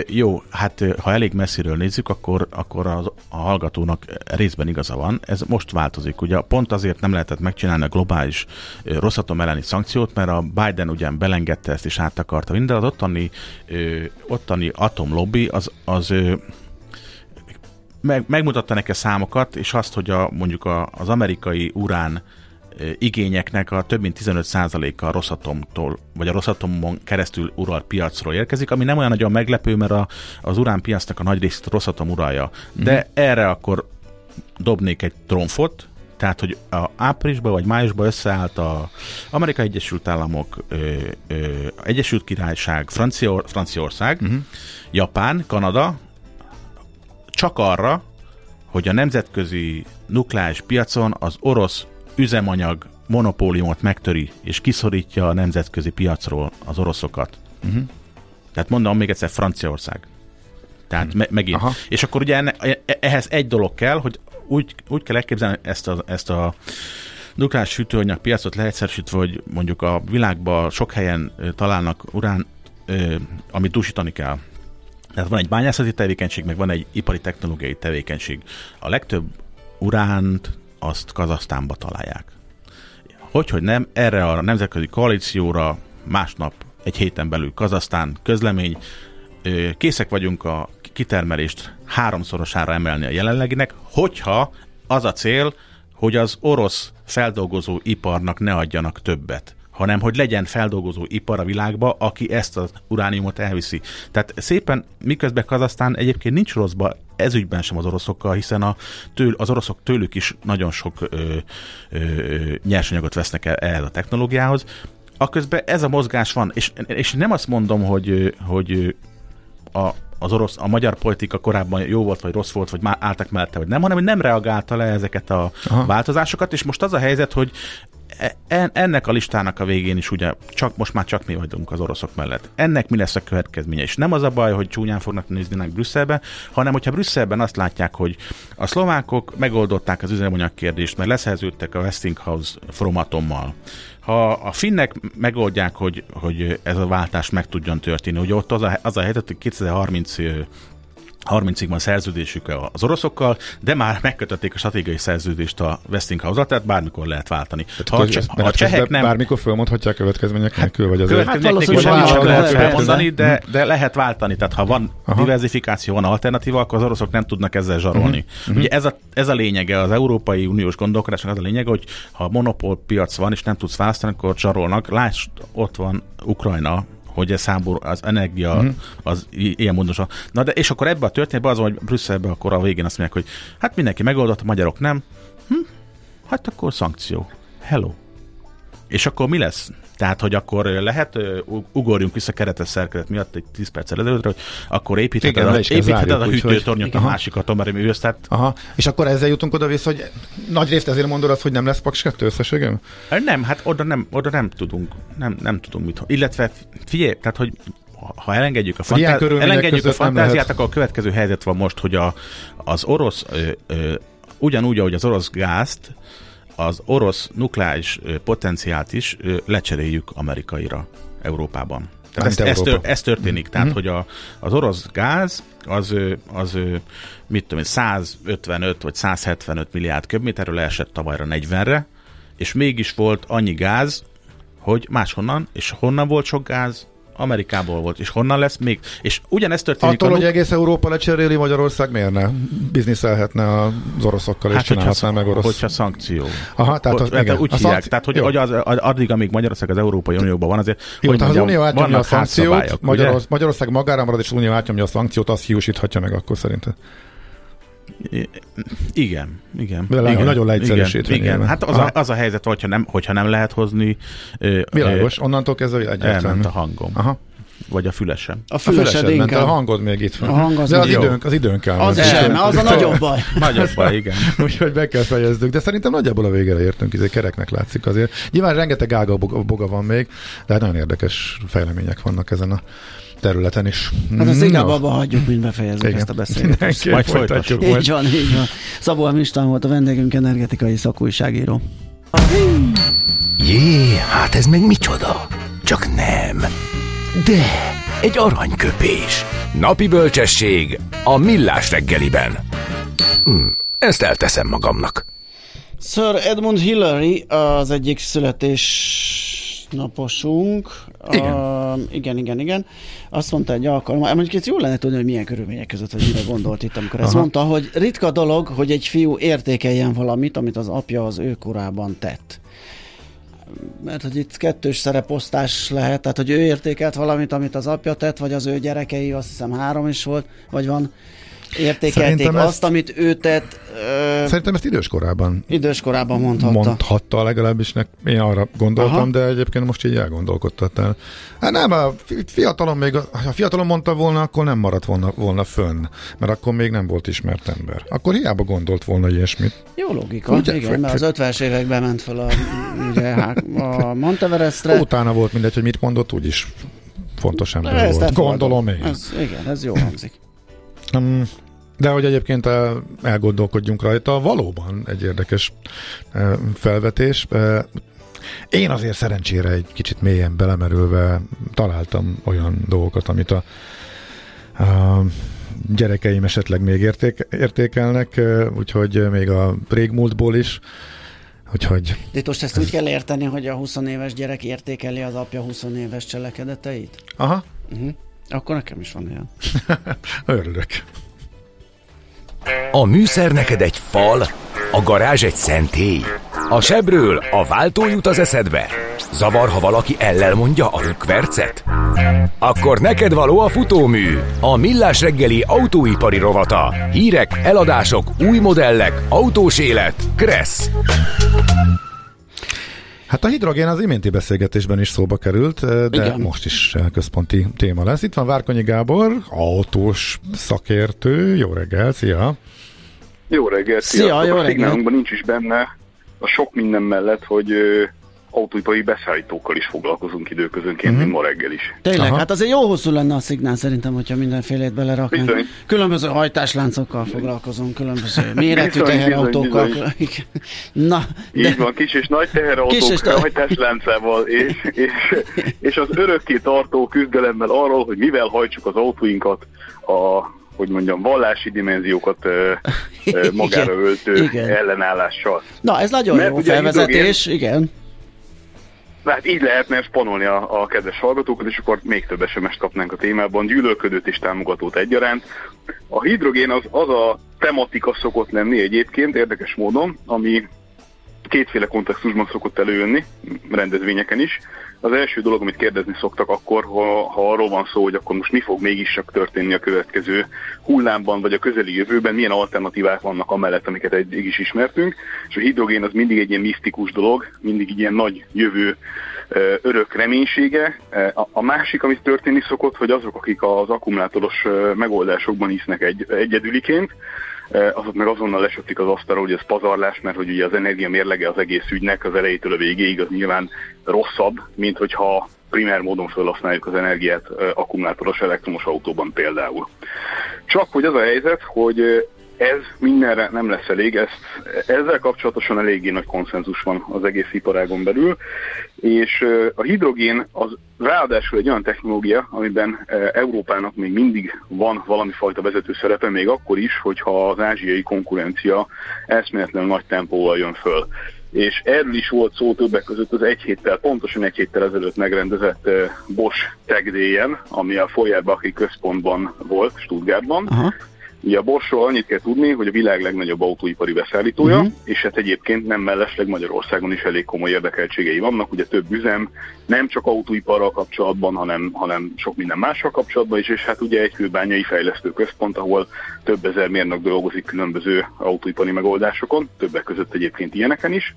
Jó, hát ha elég messziről nézzük, akkor, akkor az, a hallgatónak részben igaza van. Ez most változik. Ugye pont azért nem lehetett megcsinálni a globális rosszatom elleni szankciót, mert a Biden ugyan belengedte ezt és át akarta minden, az ottani, ottani atomlobby az, az meg, megmutatta neki a számokat, és azt, hogy a, mondjuk a, az amerikai urán igényeknek a több mint 15%-a a Rosszatomtól, vagy a Rosszatomon keresztül uralt piacról érkezik, ami nem olyan nagyon meglepő, mert a, az uránpiacnak a nagy részét a Rosszatom uralja. De mm. erre akkor dobnék egy tromfot, tehát, hogy a áprilisban vagy májusban összeállt a Amerikai Egyesült Államok, ö, ö, Egyesült Királyság, Francia, Franciaország, uh-huh. Japán, Kanada, csak arra, hogy a nemzetközi nukleáris piacon az orosz üzemanyag monopóliumot megtöri, és kiszorítja a nemzetközi piacról az oroszokat. Uh-huh. Tehát mondom még egyszer Franciaország. Tehát uh-huh. me- megint. Aha. És akkor ugye enne, e- ehhez egy dolog kell, hogy úgy, úgy kell elképzelni ezt a, ezt a nukleáris fűtőanyag piacot leegyszerűsítve, hogy mondjuk a világban sok helyen találnak urán, amit dúsítani kell. Tehát van egy bányászati tevékenység, meg van egy ipari technológiai tevékenység. A legtöbb uránt azt Kazasztánba találják. Hogy, hogy nem, erre a nemzetközi koalícióra másnap, egy héten belül Kazasztán közlemény, készek vagyunk a kitermelést háromszorosára emelni a jelenleginek, hogyha az a cél, hogy az orosz feldolgozó iparnak ne adjanak többet hanem hogy legyen feldolgozó ipar a világba, aki ezt az urániumot elviszi. Tehát szépen, miközben Kazasztán egyébként nincs rosszba ezügyben sem az oroszokkal, hiszen a, től, az oroszok tőlük is nagyon sok ö, ö, nyersanyagot vesznek el ehhez a technológiához, aközben ez a mozgás van, és, és nem azt mondom, hogy, hogy a, az orosz, a magyar politika korábban jó volt, vagy rossz volt, vagy már álltak mellette, vagy nem, hanem hogy nem reagálta le ezeket a Aha. változásokat, és most az a helyzet, hogy ennek a listának a végén is ugye csak, most már csak mi vagyunk az oroszok mellett. Ennek mi lesz a következménye? És nem az a baj, hogy csúnyán fognak nézni Brüsszelbe, hanem hogyha Brüsszelben azt látják, hogy a szlovákok megoldották az üzemanyag kérdést, mert leszerződtek a Westinghouse fromatommal. Ha a finnek megoldják, hogy, hogy ez a váltás meg tudjon történni, ugye ott az a, az a helyzet, hogy 2030 30-ig van szerződésük az oroszokkal, de már megkötötték a stratégiai szerződést a Westinghouse-al, tehát bármikor lehet váltani. Tehát ha, a, cse- ha a csehek nem... Bármikor felmondhatják következmények nélkül, vagy azért? Következmények nélkül semmit sem lehet felmondani, de, de lehet váltani. Tehát ha van Aha. diversifikáció, van alternatíva, akkor az oroszok nem tudnak ezzel zsarolni. Uh-huh. Ugye ez a, ez a lényege, az Európai Uniós gondolkodásnak az a lényege, hogy ha monopól piac van, és nem tudsz választani, akkor zsarolnak. Lásd, ott van Ukrajna, hogy ez számból az energia mm. az ilyen módon. Na de és akkor ebbe a történetben az, hogy Brüsszelbe akkor a végén azt mondják, hogy hát mindenki megoldott, a magyarok nem. Hm? Hát akkor szankció. Hello. És akkor mi lesz? Tehát, hogy akkor lehet, ugorjunk vissza keretes szerkezet miatt egy 10 perccel ezelőtt, hogy akkor építheted, a, építheted a hűtőtornyot a másik atomerőműhöz. Tehát... Aha. És akkor ezzel jutunk oda vissza, hogy nagy részt ezért mondod azt, hogy nem lesz Paks 2 összességem? Nem, hát oda nem, oda nem tudunk, nem, nem tudunk mit. Illetve figyelj, tehát, hogy ha elengedjük a, fantá- elengedjük a fantáziát, akkor a következő helyzet van most, hogy a, az orosz ö, ö, ugyanúgy, ahogy az orosz gázt az orosz nukleáris potenciált is lecseréljük amerikaira Európában. Tehát ez, ez, tör, ez történik. Mm-hmm. Tehát, mhm. hogy a, az orosz gáz az, az mit tudom 155 vagy 175 milliárd köbméterről leesett tavalyra 40-re, és mégis volt annyi gáz, hogy máshonnan, és honnan volt sok gáz? Amerikából volt, és honnan lesz még? És ugyanezt történik. Attól, a... hogy egész Európa lecseréli Magyarország, miért ne? Bizniszelhetne az oroszokkal, és hát, csinálhatná meg orosz. Hogyha szankció. Aha, tehát az, igen. Úgy a hívják, szankci... tehát hogy, hogy az, addig, amíg Magyarország az Európai Unióban van, azért Jó, hogy mondjam, az Unió átnyomja a szankciót, Magyarország, Magyarország magára marad, és az Unió átnyomja a szankciót, azt hiúsíthatja meg akkor szerintem. Igen, igen. De igen, nagyon leegyszerűsítve. Igen, igen. hát az a, az a helyzet, hogyha nem, hogyha nem lehet hozni. Világos, ö, onnantól kezdve egyértelmű. Elment a hangom. Aha. Vagy a fülesem. A fülesed, a fülesed ment, a hangod még itt van. A hang az De az időnk, az időnk kell. Az sem, az a nagyobb baj. nagyobb baj, igen. Úgyhogy be kell fejeznünk. De szerintem nagyjából a végére értünk, ez egy kereknek látszik azért. Nyilván rengeteg ága boga van még, de nagyon érdekes fejlemények vannak ezen a területen is. Hát az inkább abba hagyjuk, mint befejezzük Igen. ezt a beszélgetést. Majd folytatjuk. Így van, így van. Szabó Mistán volt a vendégünk, energetikai szakújságíró. Jé, hát ez meg micsoda? Csak nem. De, egy aranyköpés. Napi bölcsesség a millás reggeliben. Hm, ezt elteszem magamnak. Sir Edmund Hillary az egyik születés naposunk. Igen. Uh, igen, igen, igen. Azt mondta egy alkalommal, mondjuk itt jól lenne tudni, hogy milyen körülmények között, hogy mire gondolt itt, amikor Aha. ezt mondta, hogy ritka dolog, hogy egy fiú értékeljen valamit, amit az apja az ő korában tett mert hogy itt kettős szereposztás lehet, tehát hogy ő értékelt valamit, amit az apja tett, vagy az ő gyerekei, azt hiszem három is volt, vagy van, értékelték Szerintem azt, ezt, amit ő tett. Ö, Szerintem ezt időskorában. Időskorában mondhatta. Mondhatta legalábbis, nek, én arra gondoltam, Aha. de egyébként most így elgondolkodtattál. Hát nem, a fiatalon még, ha fiatalon mondta volna, akkor nem maradt volna, volna fönn, mert akkor még nem volt ismert ember. Akkor hiába gondolt volna ilyesmit. Jó logika, ugye, igen, mert az 50-es években ment fel a, ugye, hát, a Monteverestre. Utána volt mindegy, hogy mit mondott, úgyis fontos ember volt. Gondolom én. Ez, igen, ez jó hangzik. De hogy egyébként elgondolkodjunk rajta, valóban egy érdekes felvetés. Én azért szerencsére egy kicsit mélyen belemerülve találtam olyan dolgokat, amit a, a gyerekeim esetleg még érték, értékelnek, úgyhogy még a régmúltból is. Úgyhogy... De itt most ezt úgy kell érteni, hogy a 20 éves gyerek értékeli az apja 20 éves cselekedeteit? Aha. Uh-huh. Akkor nekem is van ilyen. Örülök. A műszer neked egy fal, a garázs egy szentély. A sebről a váltó jut az eszedbe. Zavar, ha valaki ellel mondja a rükvercet? Akkor neked való a futómű, a millás reggeli autóipari rovata. Hírek, eladások, új modellek, autós élet. Kressz. Hát a hidrogén az iménti beszélgetésben is szóba került, de Igen. most is központi téma lesz. Itt van Várkonyi Gábor, autós szakértő. Jó reggel, szia! Jó reggel, szia! szia jó reggel. nincs is benne a sok minden mellett, hogy autóipari beszállítókkal is foglalkozunk időközönként, uh-huh. mint ma reggel is. Tényleg, Aha. hát azért jó hosszú lenne a szignál szerintem, hogyha mindenfélét beleraknánk. Bizony. Különböző hajtásláncokkal foglalkozunk, különböző méretű bizony, teherautókkal. Bizony, bizony. Na, de... Így van, kis és nagy teherautók kis és hajtásláncával, és, és, és az örökké tartó küzdelemmel arról, hogy mivel hajtsuk az autóinkat a hogy mondjam, vallási dimenziókat ö, ö, magára öltő igen. ellenállással. Na, ez nagyon Mert jó felvezetés, hidrogén, igen. Hát így lehetne spanolni a, a kedves hallgatókat, és akkor még több sms kapnánk a témában, gyűlölködőt és támogatót egyaránt. A hidrogén az, az a tematika szokott lenni egyébként, érdekes módon, ami kétféle kontextusban szokott előjönni, rendezvényeken is. Az első dolog, amit kérdezni szoktak akkor, ha, ha arról van szó, hogy akkor most mi fog mégis csak történni a következő hullámban, vagy a közeli jövőben, milyen alternatívák vannak amellett, amiket eddig is ismertünk. És a hidrogén az mindig egy ilyen misztikus dolog, mindig egy ilyen nagy jövő örök reménysége. A, másik, amit történni szokott, hogy azok, akik az akkumulátoros megoldásokban hisznek egy, egyedüliként, azok meg azonnal lesöptik az asztalra, hogy ez pazarlás, mert hogy ugye az energia mérlege az egész ügynek az elejétől a végéig az nyilván rosszabb, mint hogyha primer módon felhasználjuk az energiát akkumulátoros elektromos autóban például. Csak hogy az a helyzet, hogy ez mindenre nem lesz elég, ezt, ezzel kapcsolatosan eléggé nagy konszenzus van az egész iparágon belül, és a hidrogén az ráadásul egy olyan technológia, amiben Európának még mindig van valami fajta vezető szerepe, még akkor is, hogyha az ázsiai konkurencia eszméletlenül nagy tempóval jön föl és erről is volt szó többek között az egy héttel, pontosan egy héttel ezelőtt megrendezett Bosch Tech ami a Feuerbach központban volt, Stuttgartban, Aha. Ugye a Borsról annyit kell tudni, hogy a világ legnagyobb autóipari beszállítója, uh-huh. és hát egyébként nem mellesleg Magyarországon is elég komoly érdekeltségei vannak, ugye több üzem, nem csak autóiparral kapcsolatban, hanem, hanem sok minden mással kapcsolatban is, és hát ugye egy hőbányai fejlesztő központ, ahol több ezer mérnök dolgozik különböző autóipari megoldásokon, többek között egyébként ilyeneken is.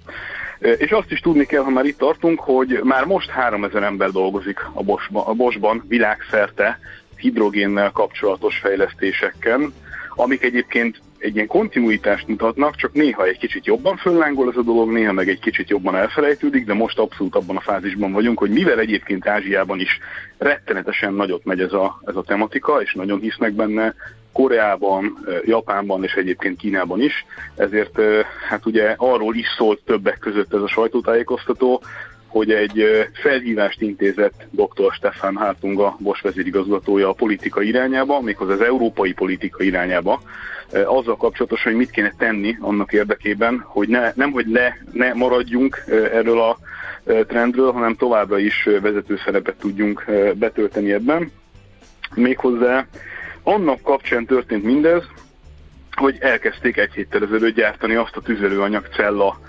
És azt is tudni kell, ha már itt tartunk, hogy már most 3000 ember dolgozik a Boschban, a Boschban világszerte hidrogénnel kapcsolatos fejlesztéseken, amik egyébként egy ilyen kontinuitást mutatnak, csak néha egy kicsit jobban föllángol ez a dolog, néha meg egy kicsit jobban elfelejtődik, de most abszolút abban a fázisban vagyunk, hogy mivel egyébként Ázsiában is rettenetesen nagyot megy ez a, ez a tematika, és nagyon hisznek benne, Koreában, Japánban és egyébként Kínában is, ezért hát ugye arról is szólt többek között ez a sajtótájékoztató, hogy egy felhívást intézett dr. Stefan Hátung, a Bosch vezérigazgatója a politika irányába, méghozzá az európai politika irányába, azzal kapcsolatosan, hogy mit kéne tenni annak érdekében, hogy ne, nem, hogy le, ne maradjunk erről a trendről, hanem továbbra is vezető szerepet tudjunk betölteni ebben. Méghozzá annak kapcsán történt mindez, hogy elkezdték egy héttel ezelőtt gyártani azt a tüzelőanyag cella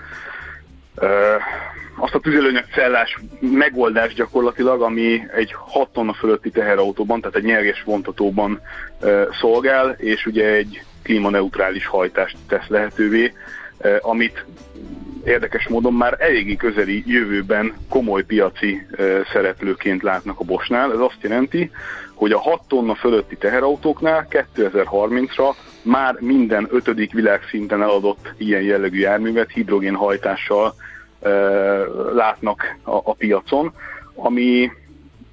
azt a tüzelőanyag cellás megoldás gyakorlatilag, ami egy 6 tonna fölötti teherautóban, tehát egy nyerges vontatóban szolgál, és ugye egy klímaneutrális hajtást tesz lehetővé, amit érdekes módon már eléggé közeli jövőben komoly piaci szereplőként látnak a Bosnál. Ez azt jelenti, hogy a 6 tonna fölötti teherautóknál 2030-ra már minden ötödik világszinten eladott ilyen jellegű járművet hidrogénhajtással látnak a, a piacon, ami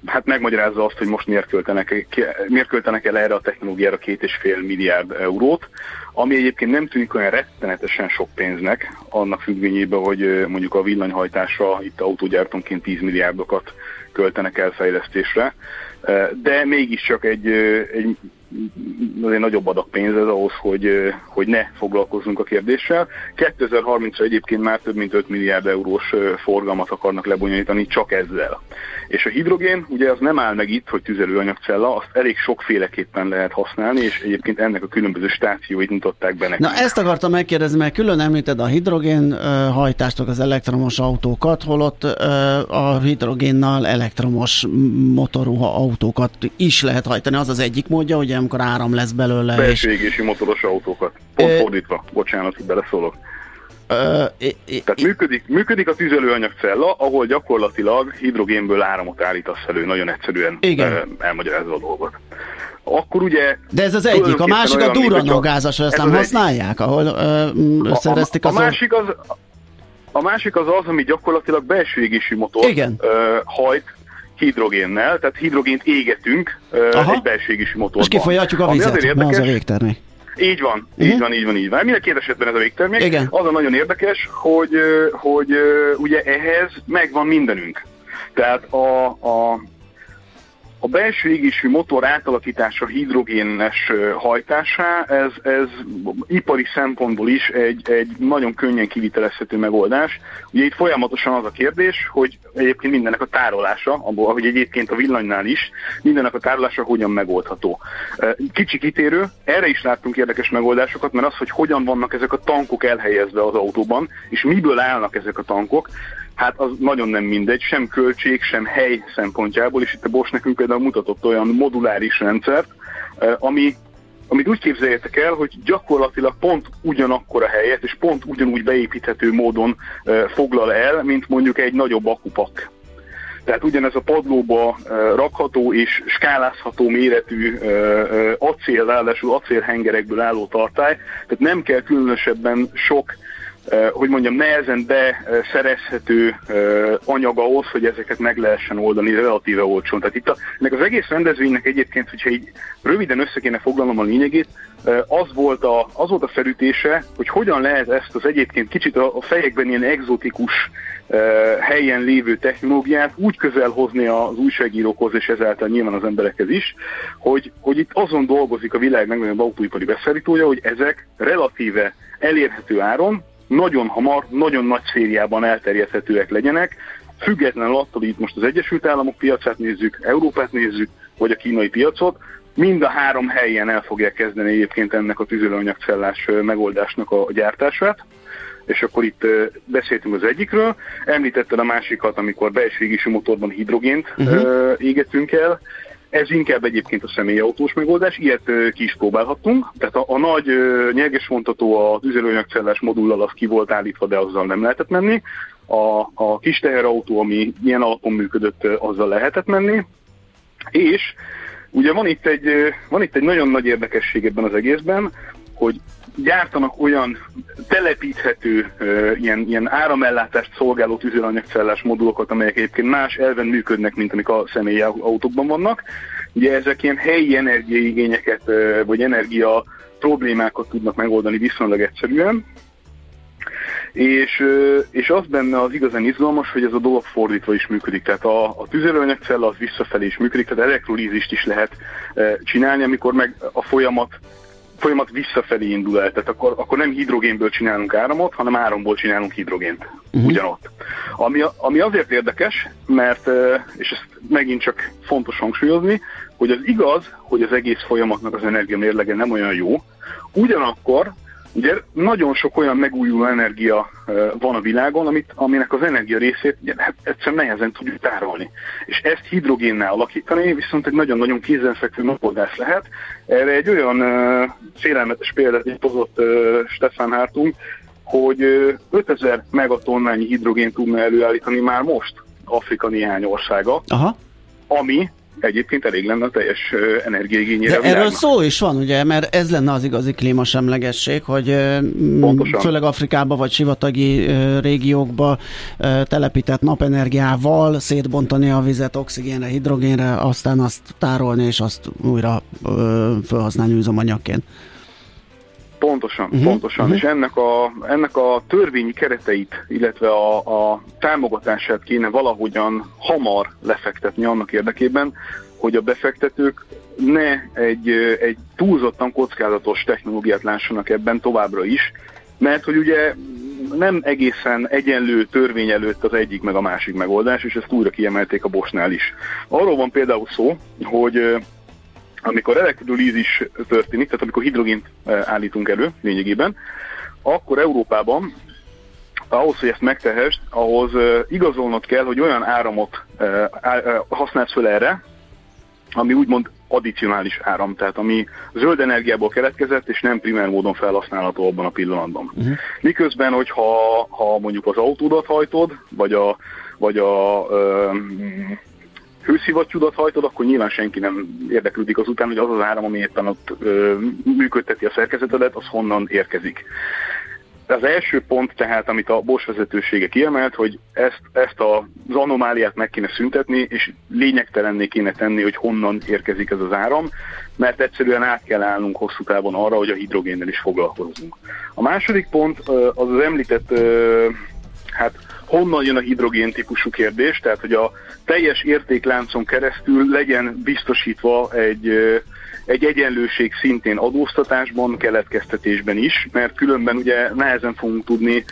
hát megmagyarázza azt, hogy most miért költenek, miért költenek el erre a technológiára két és fél milliárd eurót, ami egyébként nem tűnik olyan rettenetesen sok pénznek, annak függvényében, hogy mondjuk a villanyhajtásra itt autógyártónként 10 milliárdokat költenek el fejlesztésre, de mégiscsak egy, egy azért nagyobb adag pénz ez ahhoz, hogy, hogy ne foglalkozzunk a kérdéssel. 2030-ra egyébként már több mint 5 milliárd eurós forgalmat akarnak lebonyolítani csak ezzel. És a hidrogén ugye az nem áll meg itt, hogy tüzelőanyagcella, azt elég sokféleképpen lehet használni, és egyébként ennek a különböző stációit mutatták be nekünk. Na ezt akartam megkérdezni, mert külön említed a hidrogén hajtást, az elektromos autókat, holott a hidrogénnal elektromos motorú autókat is lehet hajtani. Az az egyik módja, hogy amikor áram lesz belőle. Belső és... égési motoros autókat. Pont e... fordítva. Bocsánat, hogy beleszólok. Uh, Tehát működik, működik a tüzelőanyagcella, ahol gyakorlatilag hidrogénből áramot állítasz elő, nagyon egyszerűen Igen. Elmagyarázva a dolgot. Akkor ugye... De ez az egyik, a másik a duranogázas, ezt nem használják, egyik. ahol uh, összereztik a, a, a, másik az, a másik az az, ami gyakorlatilag belső égési motor Igen. Uh, hajt hidrogénnel, tehát hidrogént égetünk Aha. egy belső égési motorban. És kifolyatjuk a vizet, érdekes, az a végtermék. Így van, uh-huh. így van, így van, így van. Minden két esetben ez a végtermék. Igen. Az a nagyon érdekes, hogy, hogy ugye ehhez megvan mindenünk. Tehát a, a a belső égésű motor átalakítása hidrogénes hajtásá, ez, ez ipari szempontból is egy, egy nagyon könnyen kivitelezhető megoldás. Ugye itt folyamatosan az a kérdés, hogy egyébként mindennek a tárolása, abból, ahogy egyébként a villanynál is, mindennek a tárolása hogyan megoldható. Kicsi kitérő, erre is láttunk érdekes megoldásokat, mert az, hogy hogyan vannak ezek a tankok elhelyezve az autóban, és miből állnak ezek a tankok, hát az nagyon nem mindegy, sem költség, sem hely szempontjából, és itt a Bosch nekünk például mutatott olyan moduláris rendszert, ami amit úgy képzeljétek el, hogy gyakorlatilag pont ugyanakkor a helyet, és pont ugyanúgy beépíthető módon foglal el, mint mondjuk egy nagyobb akupak. Tehát ugyanez a padlóba rakható és skálázható méretű acél, acélhengerekből álló tartály, tehát nem kell különösebben sok hogy mondjam, nehezen beszerezhető anyag ahhoz, hogy ezeket meg lehessen oldani relatíve olcsón. Tehát itt a, ennek az egész rendezvénynek egyébként, hogyha így röviden össze kéne foglalnom a lényegét, az volt a, az volt a felütése, hogy hogyan lehet ezt az egyébként kicsit a, fejekben ilyen exotikus helyen lévő technológiát úgy közel hozni az újságírókhoz, és ezáltal nyilván az emberekhez is, hogy, hogy itt azon dolgozik a világ legnagyobb autóipari beszállítója, hogy ezek relatíve elérhető áron, nagyon hamar, nagyon nagy szériában elterjedhetőek legyenek, függetlenül attól, hogy itt most az Egyesült Államok piacát nézzük, Európát nézzük, vagy a kínai piacot, mind a három helyen el fogják kezdeni egyébként ennek a tüzelőanyagcellás megoldásnak a gyártását. És akkor itt beszéltünk az egyikről, említetted a másikat, amikor belső égési motorban hidrogént uh-huh. égetünk el, ez inkább egyébként a személyautós megoldás, ilyet ki is próbálhattunk. Tehát a, a nagy nyerges vontató a tüzelőanyagcellás modullal az ki volt állítva, de azzal nem lehetett menni. A, a kis teherautó, ami ilyen alapon működött, azzal lehetett menni. És ugye van itt egy, van itt egy nagyon nagy érdekesség ebben az egészben, hogy gyártanak olyan telepíthető ilyen, ilyen áramellátást szolgáló tüzelőanyagcellás modulokat, amelyek egyébként más elven működnek, mint amik a személyi autókban vannak. Ugye ezek ilyen helyi energiaigényeket, vagy energia problémákat tudnak megoldani viszonylag egyszerűen, és, és az benne az igazán izgalmas, hogy ez a dolog fordítva is működik. Tehát a, a tüzelőanyagcella az visszafelé is működik, tehát elektrolízist is lehet csinálni, amikor meg a folyamat folyamat visszafelé indul el, tehát akkor, akkor nem hidrogénből csinálunk áramot, hanem áramból csinálunk hidrogént uh-huh. ugyanott. Ami, ami azért érdekes, mert, és ezt megint csak fontos hangsúlyozni, hogy az igaz, hogy az egész folyamatnak az energia mérlege nem olyan jó, ugyanakkor Ugye nagyon sok olyan megújuló energia van a világon, amit, aminek az energia részét ugye, hát egyszerűen nehezen tudjuk tárolni. És ezt hidrogénnel alakítani viszont egy nagyon-nagyon kézenfekvő megoldás lehet. Erre egy olyan uh, félelmetes példát hozott uh, Stefan Hartung, hogy uh, 5000 megatonnányi hidrogén tudna előállítani már most Afrika néhány országa, Aha. ami egyébként elég lenne a teljes energiaigényére. De erről szó is van, ugye, mert ez lenne az igazi klímasemlegesség, hogy Pontosan. főleg Afrikába vagy sivatagi régiókba telepített napenergiával szétbontani a vizet oxigénre, hidrogénre, aztán azt tárolni és azt újra felhasználni üzemanyagként. Pontosan, uh-huh. pontosan. Uh-huh. És ennek a, ennek a törvényi kereteit, illetve a, a támogatását kéne valahogyan hamar lefektetni annak érdekében, hogy a befektetők ne egy, egy túlzottan kockázatos technológiát lássanak ebben továbbra is, mert hogy ugye nem egészen egyenlő törvény előtt az egyik meg a másik megoldás, és ezt újra kiemelték a Bosnál is. Arról van például szó, hogy amikor elektrolízis történik, tehát amikor hidrogént eh, állítunk elő lényegében, akkor Európában ahhoz, hogy ezt megtehest, ahhoz eh, igazolnod kell, hogy olyan áramot eh, használsz fel erre, ami úgymond addicionális áram, tehát ami zöld energiából keletkezett, és nem primer módon felhasználható abban a pillanatban. Uh-huh. Miközben, hogyha ha mondjuk az autódat hajtod, vagy a, vagy a ö, hőszivattyúdat hajtod, akkor nyilván senki nem érdeklődik azután, hogy az az áram, ami éppen ott ö, működteti a szerkezetedet, az honnan érkezik. Az első pont tehát, amit a Bosch vezetősége kiemelt, hogy ezt, ezt az anomáliát meg kéne szüntetni, és lényegtelenné kéne tenni, hogy honnan érkezik ez az áram, mert egyszerűen át kell állnunk hosszú távon arra, hogy a hidrogénnel is foglalkozunk. A második pont az az említett hát honnan jön a hidrogén típusú kérdés, tehát hogy a teljes értékláncon keresztül legyen biztosítva egy, egy egyenlőség szintén adóztatásban, keletkeztetésben is, mert különben ugye nehezen fogunk tudni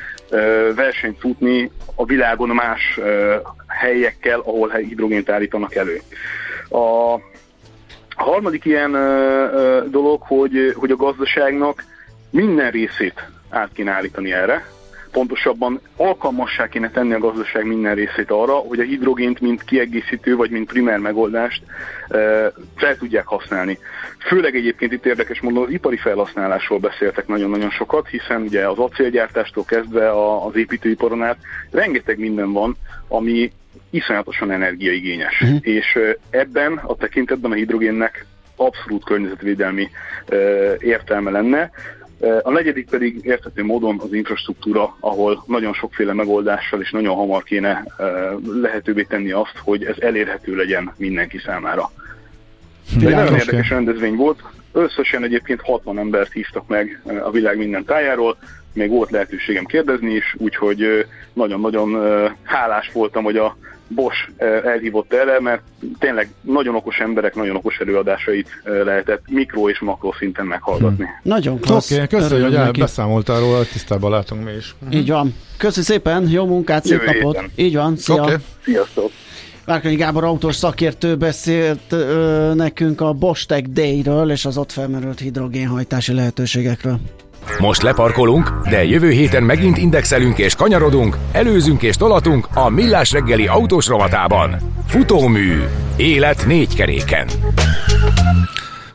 versenyt futni a világon más helyekkel, ahol hidrogént állítanak elő. A a harmadik ilyen dolog, hogy, hogy a gazdaságnak minden részét át kéne állítani erre, pontosabban alkalmassá kéne tenni a gazdaság minden részét arra, hogy a hidrogént mint kiegészítő vagy mint primer megoldást fel tudják használni. Főleg egyébként itt érdekes módon az ipari felhasználásról beszéltek nagyon-nagyon sokat, hiszen ugye az acélgyártástól kezdve az építőiparon át rengeteg minden van, ami iszonyatosan energiaigényes. Uh-huh. És ebben a tekintetben a hidrogénnek abszolút környezetvédelmi értelme lenne. A negyedik pedig érthető módon az infrastruktúra, ahol nagyon sokféle megoldással és nagyon hamar kéne lehetővé tenni azt, hogy ez elérhető legyen mindenki számára. Egy nagyon érdekes rendezvény volt. Összesen egyébként 60 embert hívtak meg a világ minden tájáról, még volt lehetőségem kérdezni is, úgyhogy nagyon-nagyon hálás voltam, hogy a Bosch elhívott erre, mert tényleg nagyon okos emberek, nagyon okos előadásait lehetett mikro és makro szinten meghallgatni. Hm. Nagyon klassz. Oké, okay, köszönjük, hogy beszámoltál róla, tisztában látunk mi is. Így van. Köszönjük szépen, jó munkát, szép napot. Így van, szia. Okay. Sziasztok. Várkonyi Gábor autós szakértő beszélt ö, nekünk a Bosch Tech Day-ről és az ott felmerült hidrogénhajtási lehetőségekről. Most leparkolunk, de jövő héten megint indexelünk és kanyarodunk, előzünk és tolatunk a Millás reggeli autós rovatában. Futómű. Élet négy keréken.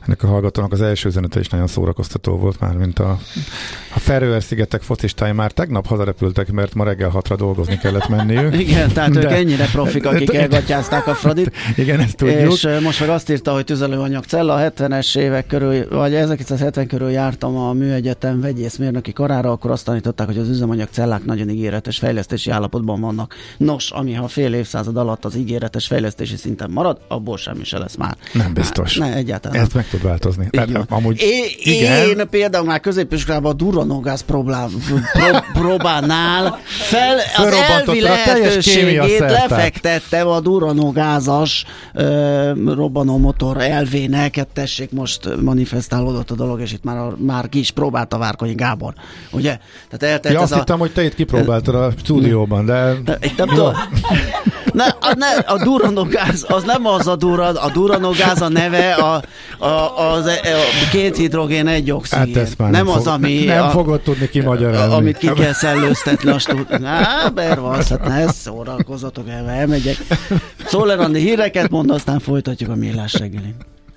Ennek a hallgatónak az első üzenete is nagyon szórakoztató volt már, mint a, a Ferőer-szigetek focistái már tegnap hazarepültek, mert ma reggel hatra dolgozni kellett menniük. Igen, tehát de, ők ennyire profik, akik elgatjázták a Fradit. Igen, ezt tudjuk. És most meg azt írta, hogy tüzelőanyag cella, 70-es évek körül, vagy 1970 körül jártam a műegyetem vegyészmérnöki karára, akkor azt tanították, hogy az üzemanyag cellák nagyon ígéretes fejlesztési állapotban vannak. Nos, ami ha fél évszázad alatt az ígéretes fejlesztési szinten marad, abból semmi se lesz már. Nem biztos. Ne, egyáltalán. Ezt meg tud változni. Tehát, amúgy, é, igen. Én például már középiskolában a duranogász próbál, pró, próbálnál fel az elvi lehetőségét lefektettem a duranogázas robbanó motor elvének, hát tessék most manifestálódott a dolog, és itt már, már ki is próbálta Várkonyi Gábor. Ugye? Tehát ja, azt hittem, a, hogy te itt kipróbáltad a stúdióban, de... de nem tudom. Ne, a, ne, a duranogáz, az nem az a duran, a duranogáz a neve, a, a, az, e, a két hidrogén, egy oxigén. Hát ezt már nem, nem az, fog, ami... Nem a, fogod tudni kimagyarázni. Amit ki kell szellőztetni a stúdióban. Na, bervasz, hát ne szórakozatok el, elmegyek. Szóler Andi híreket mond, aztán folytatjuk a millás reggelin.